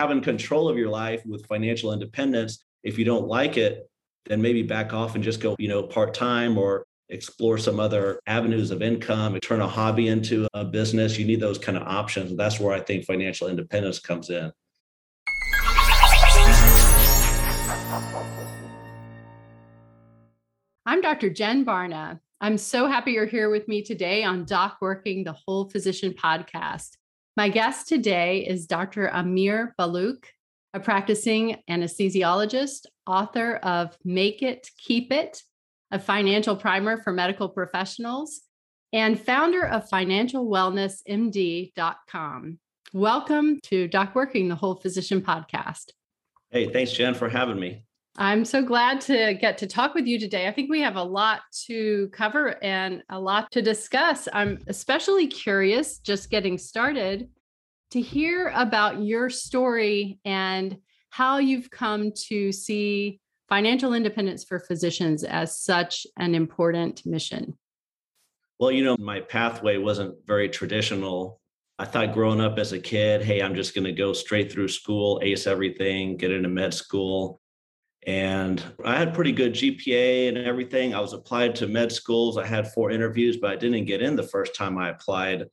having control of your life with financial independence. If you don't like it, then maybe back off and just go, you know, part time or explore some other avenues of income, turn a hobby into a business. You need those kind of options. That's where I think financial independence comes in. I'm Dr. Jen Barna. I'm so happy you're here with me today on Doc Working the Whole Physician podcast. My guest today is Dr. Amir Baluch, a practicing anesthesiologist, author of Make It, Keep It, a financial primer for medical professionals, and founder of financialwellnessmd.com. Welcome to Doc Working, the Whole Physician podcast. Hey, thanks, Jen, for having me. I'm so glad to get to talk with you today. I think we have a lot to cover and a lot to discuss. I'm especially curious, just getting started, to hear about your story and how you've come to see financial independence for physicians as such an important mission. Well, you know, my pathway wasn't very traditional. I thought growing up as a kid, hey, I'm just going to go straight through school, ace everything, get into med school. And I had pretty good GPA and everything. I was applied to med schools. I had four interviews, but I didn't get in the first time I applied.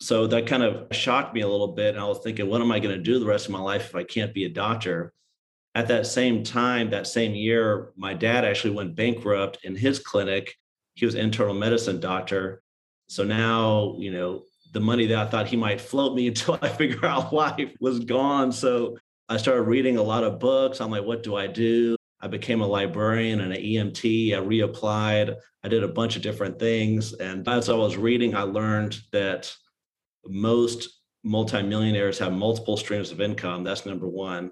So that kind of shocked me a little bit. And I was thinking, what am I going to do the rest of my life if I can't be a doctor? At that same time, that same year, my dad actually went bankrupt in his clinic. He was internal medicine doctor. So now, you know, the money that I thought he might float me until I figure out life was gone. So I started reading a lot of books. I'm like, what do I do? I became a librarian and an EMT. I reapplied. I did a bunch of different things. And as I was reading, I learned that most multimillionaires have multiple streams of income. That's number one.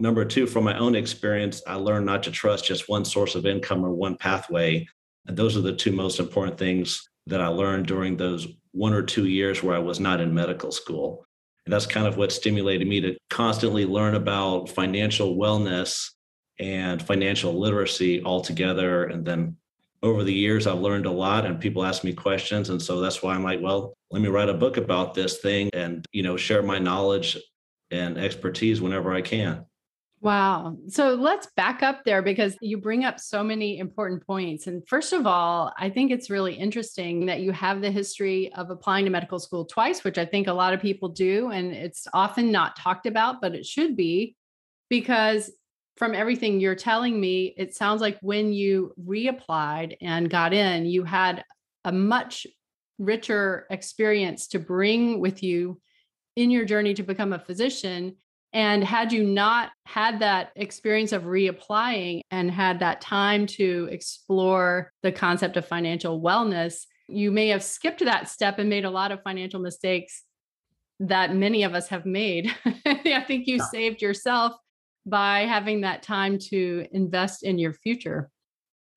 Number two, from my own experience, I learned not to trust just one source of income or one pathway. And those are the two most important things that I learned during those one or two years where I was not in medical school. That's kind of what stimulated me to constantly learn about financial wellness and financial literacy altogether. And then over the years, I've learned a lot and people ask me questions. And so that's why I'm like, well, let me write a book about this thing and, you know, share my knowledge and expertise whenever I can. Wow. So let's back up there because you bring up so many important points. And first of all, I think it's really interesting that you have the history of applying to medical school twice, which I think a lot of people do. And it's often not talked about, but it should be because from everything you're telling me, it sounds like when you reapplied and got in, you had a much richer experience to bring with you in your journey to become a physician and had you not had that experience of reapplying and had that time to explore the concept of financial wellness, you may have skipped that step and made a lot of financial mistakes that many of us have made. I think you yeah. saved yourself by having that time to invest in your future.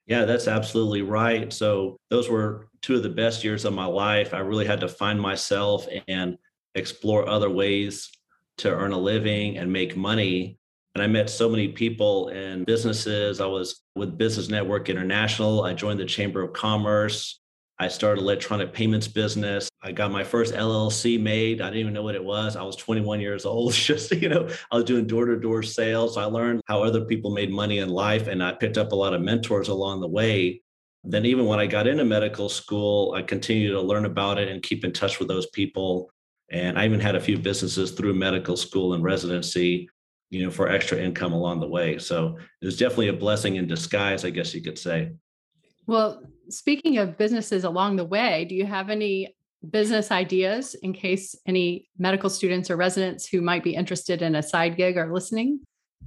Yeah, that's absolutely right. So, those were two of the best years of my life. I really had to find myself and explore other ways to earn a living and make money. And I met so many people in businesses. I was with Business Network International. I joined the Chamber of Commerce. I started electronic payments business. I got my first LLC made. I didn't even know what it was. I was 21 years old. Just, you know, I was doing door-to-door sales. I learned how other people made money in life and I picked up a lot of mentors along the way. Then even when I got into medical school, I continued to learn about it and keep in touch with those people. And I even had a few businesses through medical school and residency, you know, for extra income along the way. So it was definitely a blessing in disguise, I guess you could say. Well, speaking of businesses along the way, do you have any business ideas in case any medical students or residents who might be interested in a side gig are listening?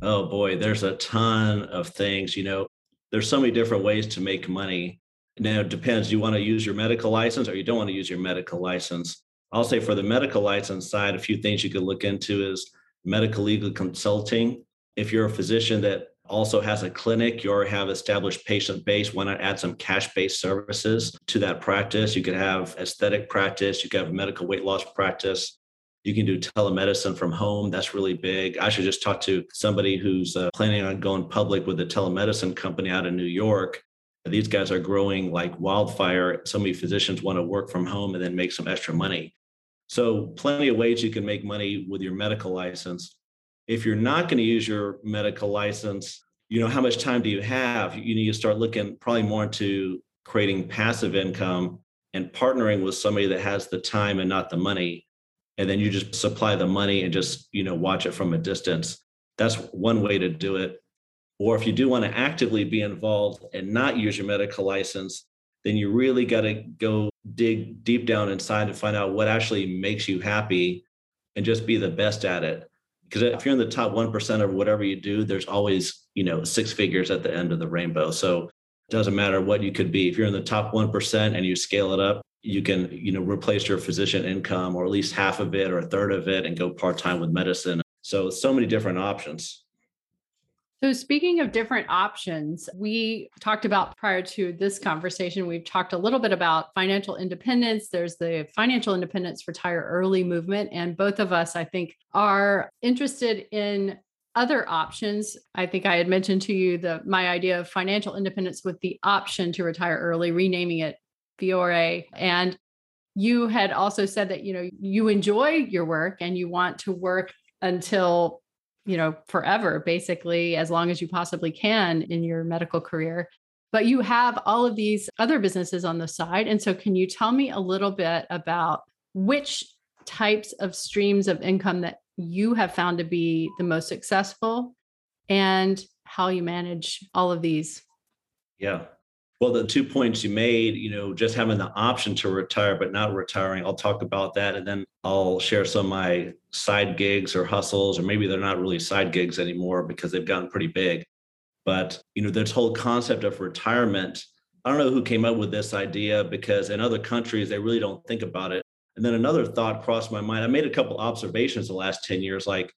Oh boy, there's a ton of things. You know, there's so many different ways to make money. Now it depends. You want to use your medical license or you don't want to use your medical license? I'll say for the medical license side, a few things you could look into is medical legal consulting. If you're a physician that also has a clinic, you already have established patient base, why not add some cash based services to that practice? You could have aesthetic practice, you could have medical weight loss practice. You can do telemedicine from home. That's really big. I should just talk to somebody who's uh, planning on going public with a telemedicine company out of New York these guys are growing like wildfire. So many physicians want to work from home and then make some extra money. So, plenty of ways you can make money with your medical license. if you're not going to use your medical license, you know, how much time do you have? You need to start looking probably more into creating passive income and partnering with somebody that has the time and not the money. And then you just supply the money and just, you know, watch it from a distance. That's one way to do it. Or if you do want to actively be involved and not use your medical license, then you really got to go dig deep down inside and find out what actually makes you happy and just be the best at it. Because if you're in the top 1% of whatever you do there's always you know six figures at the end of the rainbow. So it doesn't matter what you could be. If you're in the top 1% and you scale it up you can you know replace your physician income or at least half of it or a third of it and go part-time with medicine. So so many different options so, speaking of different options, we talked about prior to this conversation, we've talked a little bit about financial independence. There's the financial independence retire early movement. And both of us, I think, are interested in other options. I think I had mentioned to you the my idea of financial independence with the option to retire early, renaming it Fiore. And you had also said that you know you enjoy your work and you want to work until you know, forever, basically, as long as you possibly can in your medical career. But you have all of these other businesses on the side. And so, can you tell me a little bit about which types of streams of income that you have found to be the most successful and how you manage all of these? Yeah. Well, the two points you made, you know, just having the option to retire but not retiring, I'll talk about that. And then I'll share some of my side gigs or hustles, or maybe they're not really side gigs anymore because they've gotten pretty big. But, you know, this whole concept of retirement, I don't know who came up with this idea because in other countries, they really don't think about it. And then another thought crossed my mind. I made a couple observations the last 10 years, like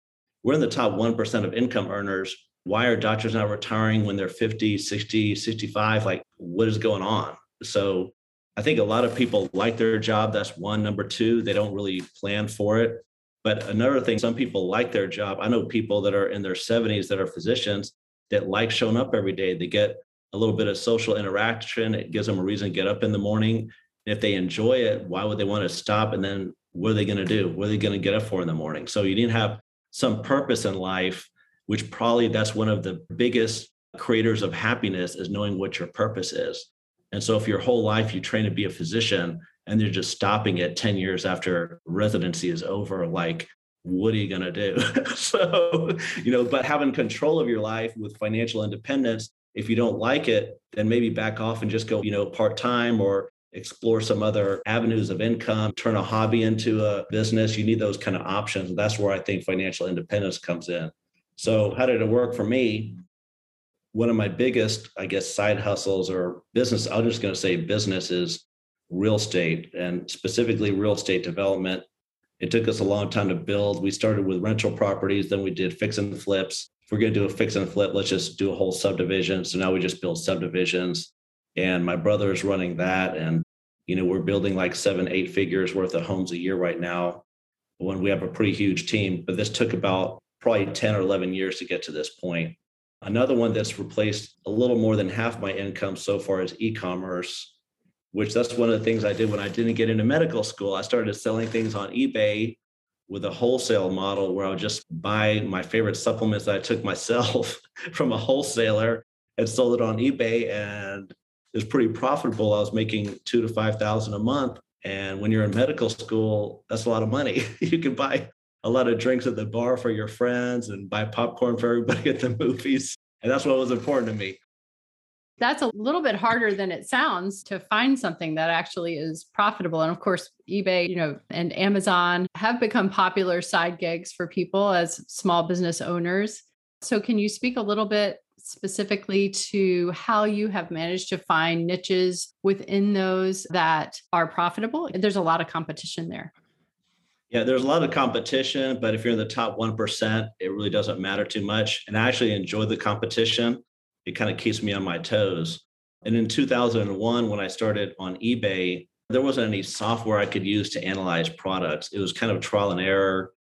we're in the top 1% of income earners why are doctors not retiring when they're 50 60 65 like what is going on so i think a lot of people like their job. That's one. Number two they don't really plan for it. But another thing some people like their job. I know people that are in their 70s that are physicians that like showing up every day. They get a little bit of social interaction. It gives them a reason to get up in the morning. If they enjoy it why would they want to stop? And then what are they going to do? What are they going to get up for in the morning? So you need to have some purpose in life which probably that's one of the biggest creators of happiness is knowing what your purpose is. And so if your whole life you train to be a physician and you're just stopping it 10 years after residency is over, like, what are you going to do? so, you know, but having control of your life with financial independence, if you don't like it, then maybe back off and just go, you know, part time or explore some other avenues of income, turn a hobby into a business. You need those kind of options. That's where I think financial independence comes in. So, how did it work for me? One of my biggest, I guess, side hustles or business, I'm just going to say business is real estate and specifically real estate development. It took us a long time to build. We started with rental properties, then we did fix and flips. If we're going to do a fix and flip, let's just do a whole subdivision. So now we just build subdivisions. And my brother is running that. And, you know, we're building like seven, eight figures worth of homes a year right now when we have a pretty huge team. But this took about probably 10 or 11 years to get to this point. Another one that's replaced a little more than half my income so far is e-commerce, which that's one of the things I did when I didn't get into medical school. I started selling things on eBay with a wholesale model where I would just buy my favorite supplements that I took myself from a wholesaler and sold it on eBay and it was pretty profitable. I was making two to five thousand a month. And when you're in medical school, that's a lot of money. you can buy a lot of drinks at the bar for your friends and buy popcorn for everybody at the movies. And that's what was important to me. That's a little bit harder than it sounds to find something that actually is profitable. And of course, eBay, you know, and Amazon have become popular side gigs for people as small business owners. So, can you speak a little bit specifically to how you have managed to find niches within those that are profitable? There's a lot of competition there. Yeah, there's a lot of competition, but if you're in the top 1%, it really doesn't matter too much. And I actually enjoy the competition. It kind of keeps me on my toes. And in 2001, when I started on eBay, there wasn't any software I could use to analyze products. It was kind of trial and error,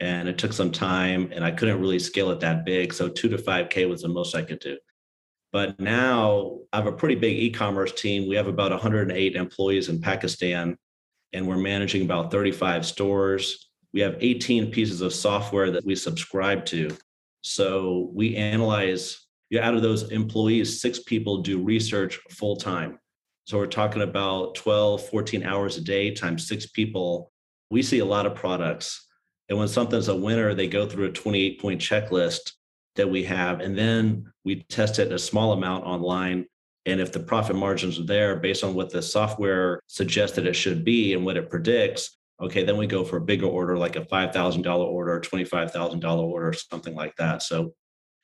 and it took some time, and I couldn't really scale it that big. So, two to 5K was the most I could do. But now I have a pretty big e commerce team. We have about 108 employees in Pakistan and we're managing about 35 stores. we have 18 pieces of software that we subscribe to. So we analyze out of those employees, six people do research full time. So we're talking about 12, 14 hours a day times six people. We see a lot of products. And when something's a winner, they go through a 28 point checklist that we have. And then we test it a small amount online. And if the profit margins are there based on what the software suggested it should be and what it predicts, okay, then we go for a bigger order, like a $5,000 order, $25,000 order, something like that. So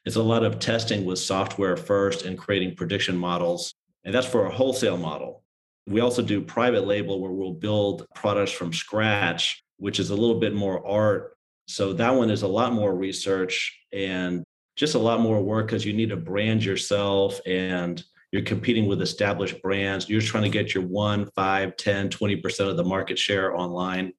it's a lot of testing with software first and creating prediction models. And that's for a wholesale model. We also do private label where we'll build products from scratch, which is a little bit more art. So that one is a lot more research and just a lot more work because you need to brand yourself and you're competing with established brands. You're trying to get your one, five, 10, 20% of the market share online.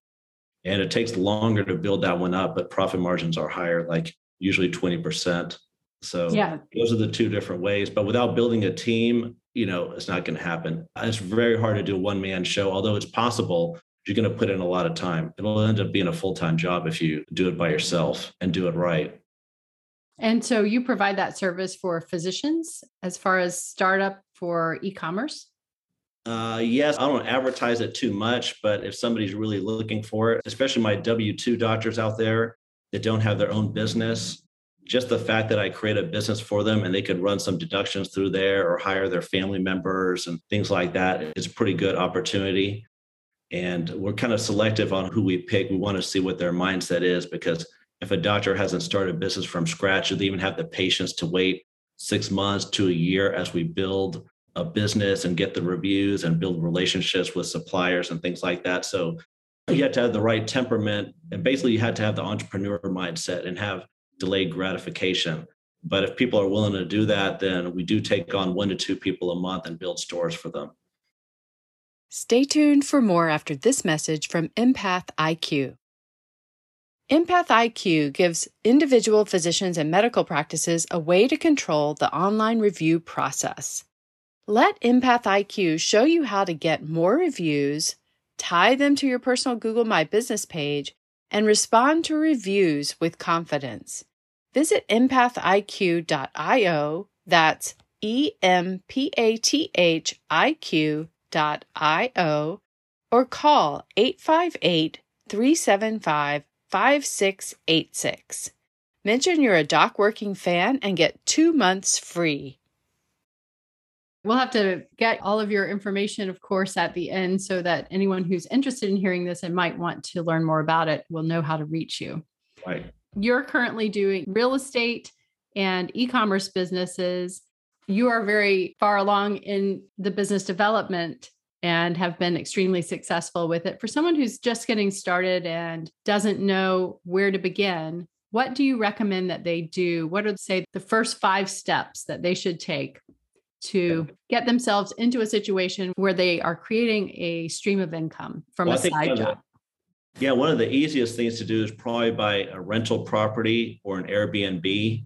And it takes longer to build that one up, but profit margins are higher, like usually 20%. So yeah. those are the two different ways. But without building a team, you know, it's not going to happen. It's very hard to do a one man show, although it's possible. You're going to put in a lot of time. It'll end up being a full time job if you do it by yourself and do it right. And so you provide that service for physicians as far as startup for e commerce? Uh, yes, I don't advertise it too much, but if somebody's really looking for it, especially my W 2 doctors out there that don't have their own business, just the fact that I create a business for them and they could run some deductions through there or hire their family members and things like that is a pretty good opportunity. And we're kind of selective on who we pick. We want to see what their mindset is because if a doctor hasn't started a business from scratch, or they even have the patience to wait six months to a year as we build a business and get the reviews and build relationships with suppliers and things like that. So you had to have the right temperament and basically you had to have the entrepreneur mindset and have delayed gratification. But if people are willing to do that, then we do take on one to two people a month and build stores for them. Stay tuned for more after this message from Empath IQ. Empath IQ gives individual physicians and medical practices a way to control the online review process. Let Empath IQ show you how to get more reviews, tie them to your personal Google My Business page, and respond to reviews with confidence. Visit empathiq.io. That's E M P A T H I Q dot I O or call 858 375 5686. Mention you're a Doc Working fan and get two months free. We'll have to get all of your information, of course, at the end so that anyone who's interested in hearing this and might want to learn more about it will know how to reach you. Right. You're currently doing real estate and e commerce businesses. You are very far along in the business development and have been extremely successful with it. For someone who's just getting started and doesn't know where to begin, what do you recommend that they do? What are, say, the first five steps that they should take to get themselves into a situation where they are creating a stream of income from well, a side job? Yeah, one of the easiest things to do is probably buy a rental property or an Airbnb.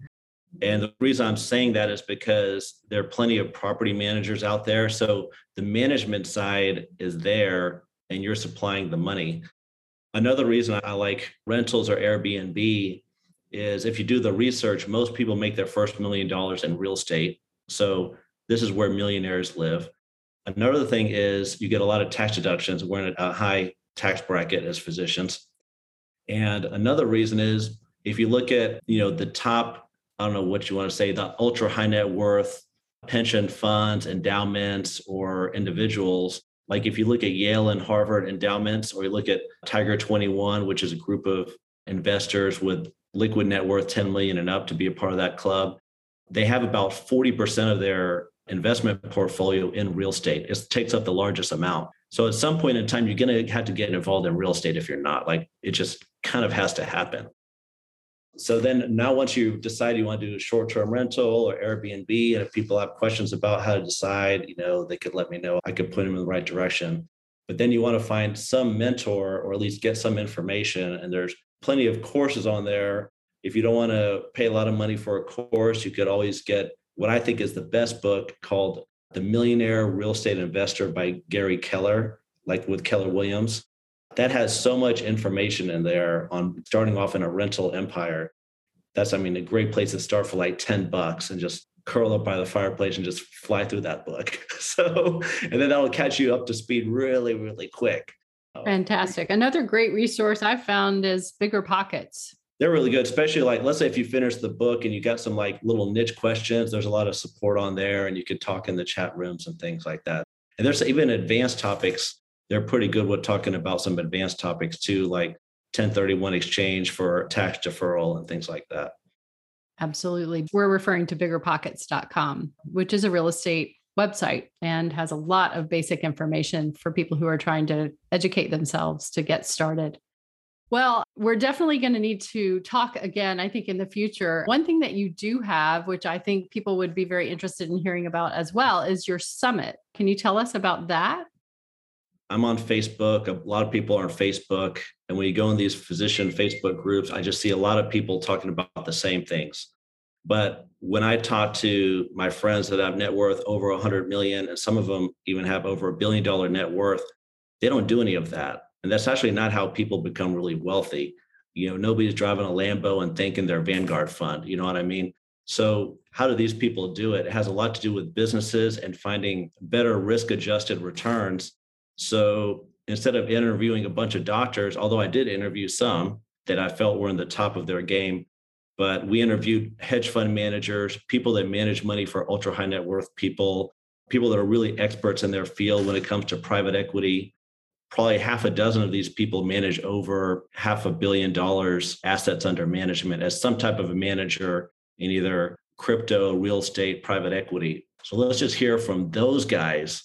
And the reason I'm saying that is because there are plenty of property managers out there. So the management side is there and you're supplying the money. Another reason I like rentals or Airbnb is if you do the research, most people make their first million dollars in real estate. So this is where millionaires live. Another thing is you get a lot of tax deductions. We're in a high tax bracket as physicians. And another reason is if you look at, you know, the top, I don't know what you want to say, the ultra high net worth pension funds, endowments, or individuals, like if you look at Yale and Harvard endowments, or you look at Tiger 21, which is a group of investors with liquid net worth 10 million and up to be a part of that club, they have about 40% of their investment portfolio in real estate. It takes up the largest amount. So at some point in time, you're going to have to get involved in real estate if you're not. Like it just kind of has to happen. So then now once you decide you want to do a short-term rental or Airbnb, and if people have questions about how to decide, you know, they could let me know. I could put them in the right direction. But then you want to find some mentor or at least get some information. And there's plenty of courses on there. If you don't want to pay a lot of money for a course, you could always get what I think is the best book called The Millionaire Real Estate Investor by Gary Keller, like with Keller Williams. That has so much information in there on starting off in a rental empire. That's, I mean, a great place to start for like 10 bucks and just curl up by the fireplace and just fly through that book. So, and then that'll catch you up to speed really, really quick. Oh. Fantastic. Another great resource I've found is Bigger Pockets. They're really good, especially like, let's say if you finish the book and you got some like little niche questions, there's a lot of support on there and you could talk in the chat rooms and things like that. And there's even advanced topics. They're pretty good with talking about some advanced topics too, like 1031 exchange for tax deferral and things like that. Absolutely. We're referring to biggerpockets.com, which is a real estate website and has a lot of basic information for people who are trying to educate themselves to get started. Well, we're definitely going to need to talk again, I think, in the future. One thing that you do have, which I think people would be very interested in hearing about as well, is your summit. Can you tell us about that? I'm on Facebook. A lot of people are on Facebook. And when you go in these physician Facebook groups, I just see a lot of people talking about the same things. But when I talk to my friends that have net worth over 100 million, and some of them even have over a billion dollar net worth, they don't do any of that. And that's actually not how people become really wealthy. You know, nobody's driving a Lambo and thanking their Vanguard fund. You know what I mean? So, how do these people do it? It has a lot to do with businesses and finding better risk adjusted returns. So, instead of interviewing a bunch of doctors, although I did interview some that I felt were in the top of their game, but we interviewed hedge fund managers, people that manage money for ultra high net worth people, people that are really experts in their field when it comes to private equity. Probably half a dozen of these people manage over half a billion dollars assets under management as some type of a manager in either crypto, real estate, private equity. So let's just hear from those guys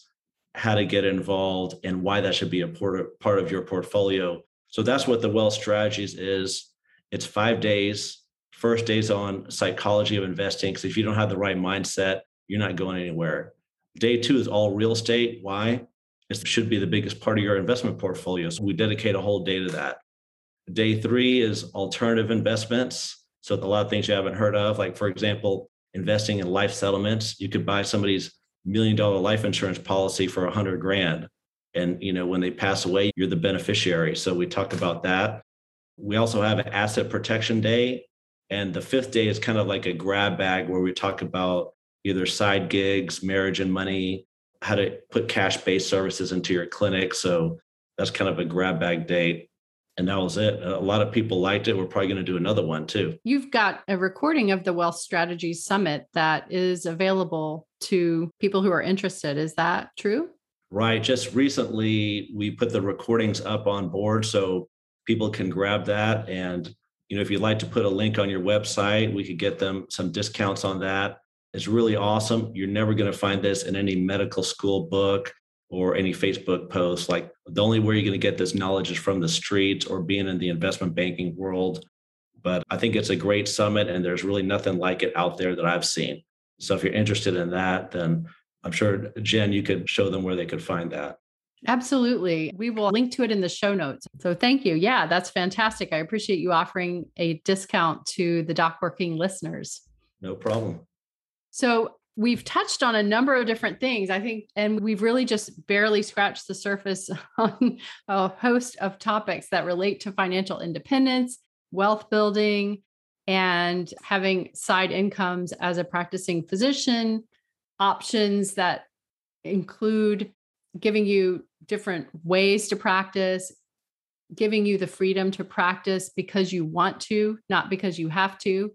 how to get involved and why that should be a part of your portfolio. So that's what the Wealth Strategies is. It's five days First day's on psychology of investing because if you don't have the right mindset, you're not going anywhere. Day two is all real estate. Why? It should be the biggest part of your investment portfolio. So we dedicate a whole day to that. Day three is alternative investments. So a lot of things you haven't heard of, like for example, investing in life settlements. You could buy somebody's million dollar life insurance policy for a hundred grand. And you know, when they pass away, you're the beneficiary. So we talk about that. We also have an asset protection day and the fifth day is kind of like a grab bag where we talk about either side gigs, marriage and money, how to put cash based services into your clinic. So that's kind of a grab bag date. And that was it. A lot of people liked it. We're probably going to do another one too. You've got a recording of the Wealth Strategies Summit that is available to people who are interested. Is that true? Right. Just recently, we put the recordings up on board so people can grab that and you know, if you'd like to put a link on your website, we could get them some discounts on that. It's really awesome. You're never going to find this in any medical school book or any Facebook post. Like the only way you're going to get this knowledge is from the streets or being in the investment banking world. But I think it's a great summit and there's really nothing like it out there that I've seen. So if you're interested in that, then I'm sure Jen, you could show them where they could find that. Absolutely. We will link to it in the show notes. So thank you. Yeah, that's fantastic. I appreciate you offering a discount to the Doc Working listeners. No problem. So we've touched on a number of different things, I think, and we've really just barely scratched the surface on a host of topics that relate to financial independence, wealth building, and having side incomes as a practicing physician, options that include giving you different ways to practice, giving you the freedom to practice because you want to, not because you have to.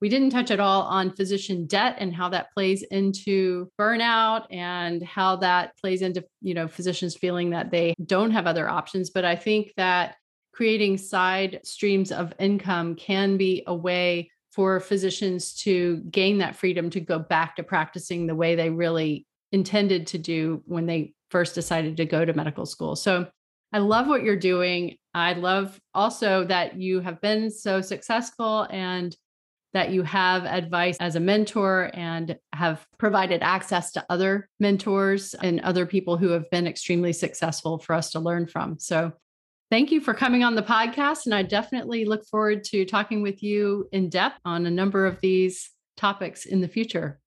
We didn't touch at all on physician debt and how that plays into burnout and how that plays into, you know, physicians feeling that they don't have other options, but I think that creating side streams of income can be a way for physicians to gain that freedom to go back to practicing the way they really intended to do when they first decided to go to medical school. So I love what you're doing. I love also that you have been so successful and that you have advice as a mentor and have provided access to other mentors and other people who have been extremely successful for us to learn from. So, thank you for coming on the podcast. And I definitely look forward to talking with you in depth on a number of these topics in the future.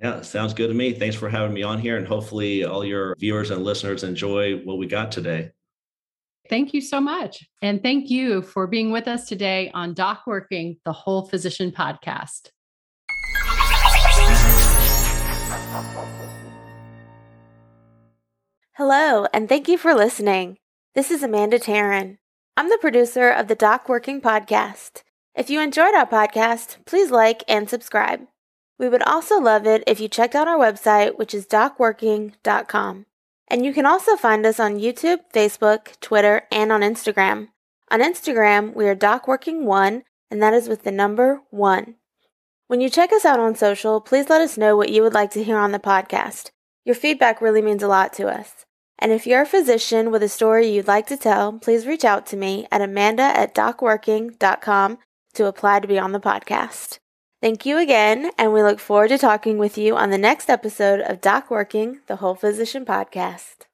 Yeah, sounds good to me. Thanks for having me on here. And hopefully, all your viewers and listeners enjoy what we got today. Thank you so much. And thank you for being with us today on Doc Working, the Whole Physician podcast. Hello, and thank you for listening. This is Amanda Taryn. I'm the producer of the Doc Working podcast. If you enjoyed our podcast, please like and subscribe. We would also love it if you checked out our website, which is docworking.com. And you can also find us on YouTube, Facebook, Twitter, and on Instagram. On Instagram, we are DocWorking1, and that is with the number 1. When you check us out on social, please let us know what you would like to hear on the podcast. Your feedback really means a lot to us. And if you're a physician with a story you'd like to tell, please reach out to me at amanda at docworking.com to apply to be on the podcast. Thank you again, and we look forward to talking with you on the next episode of Doc Working, the Whole Physician Podcast.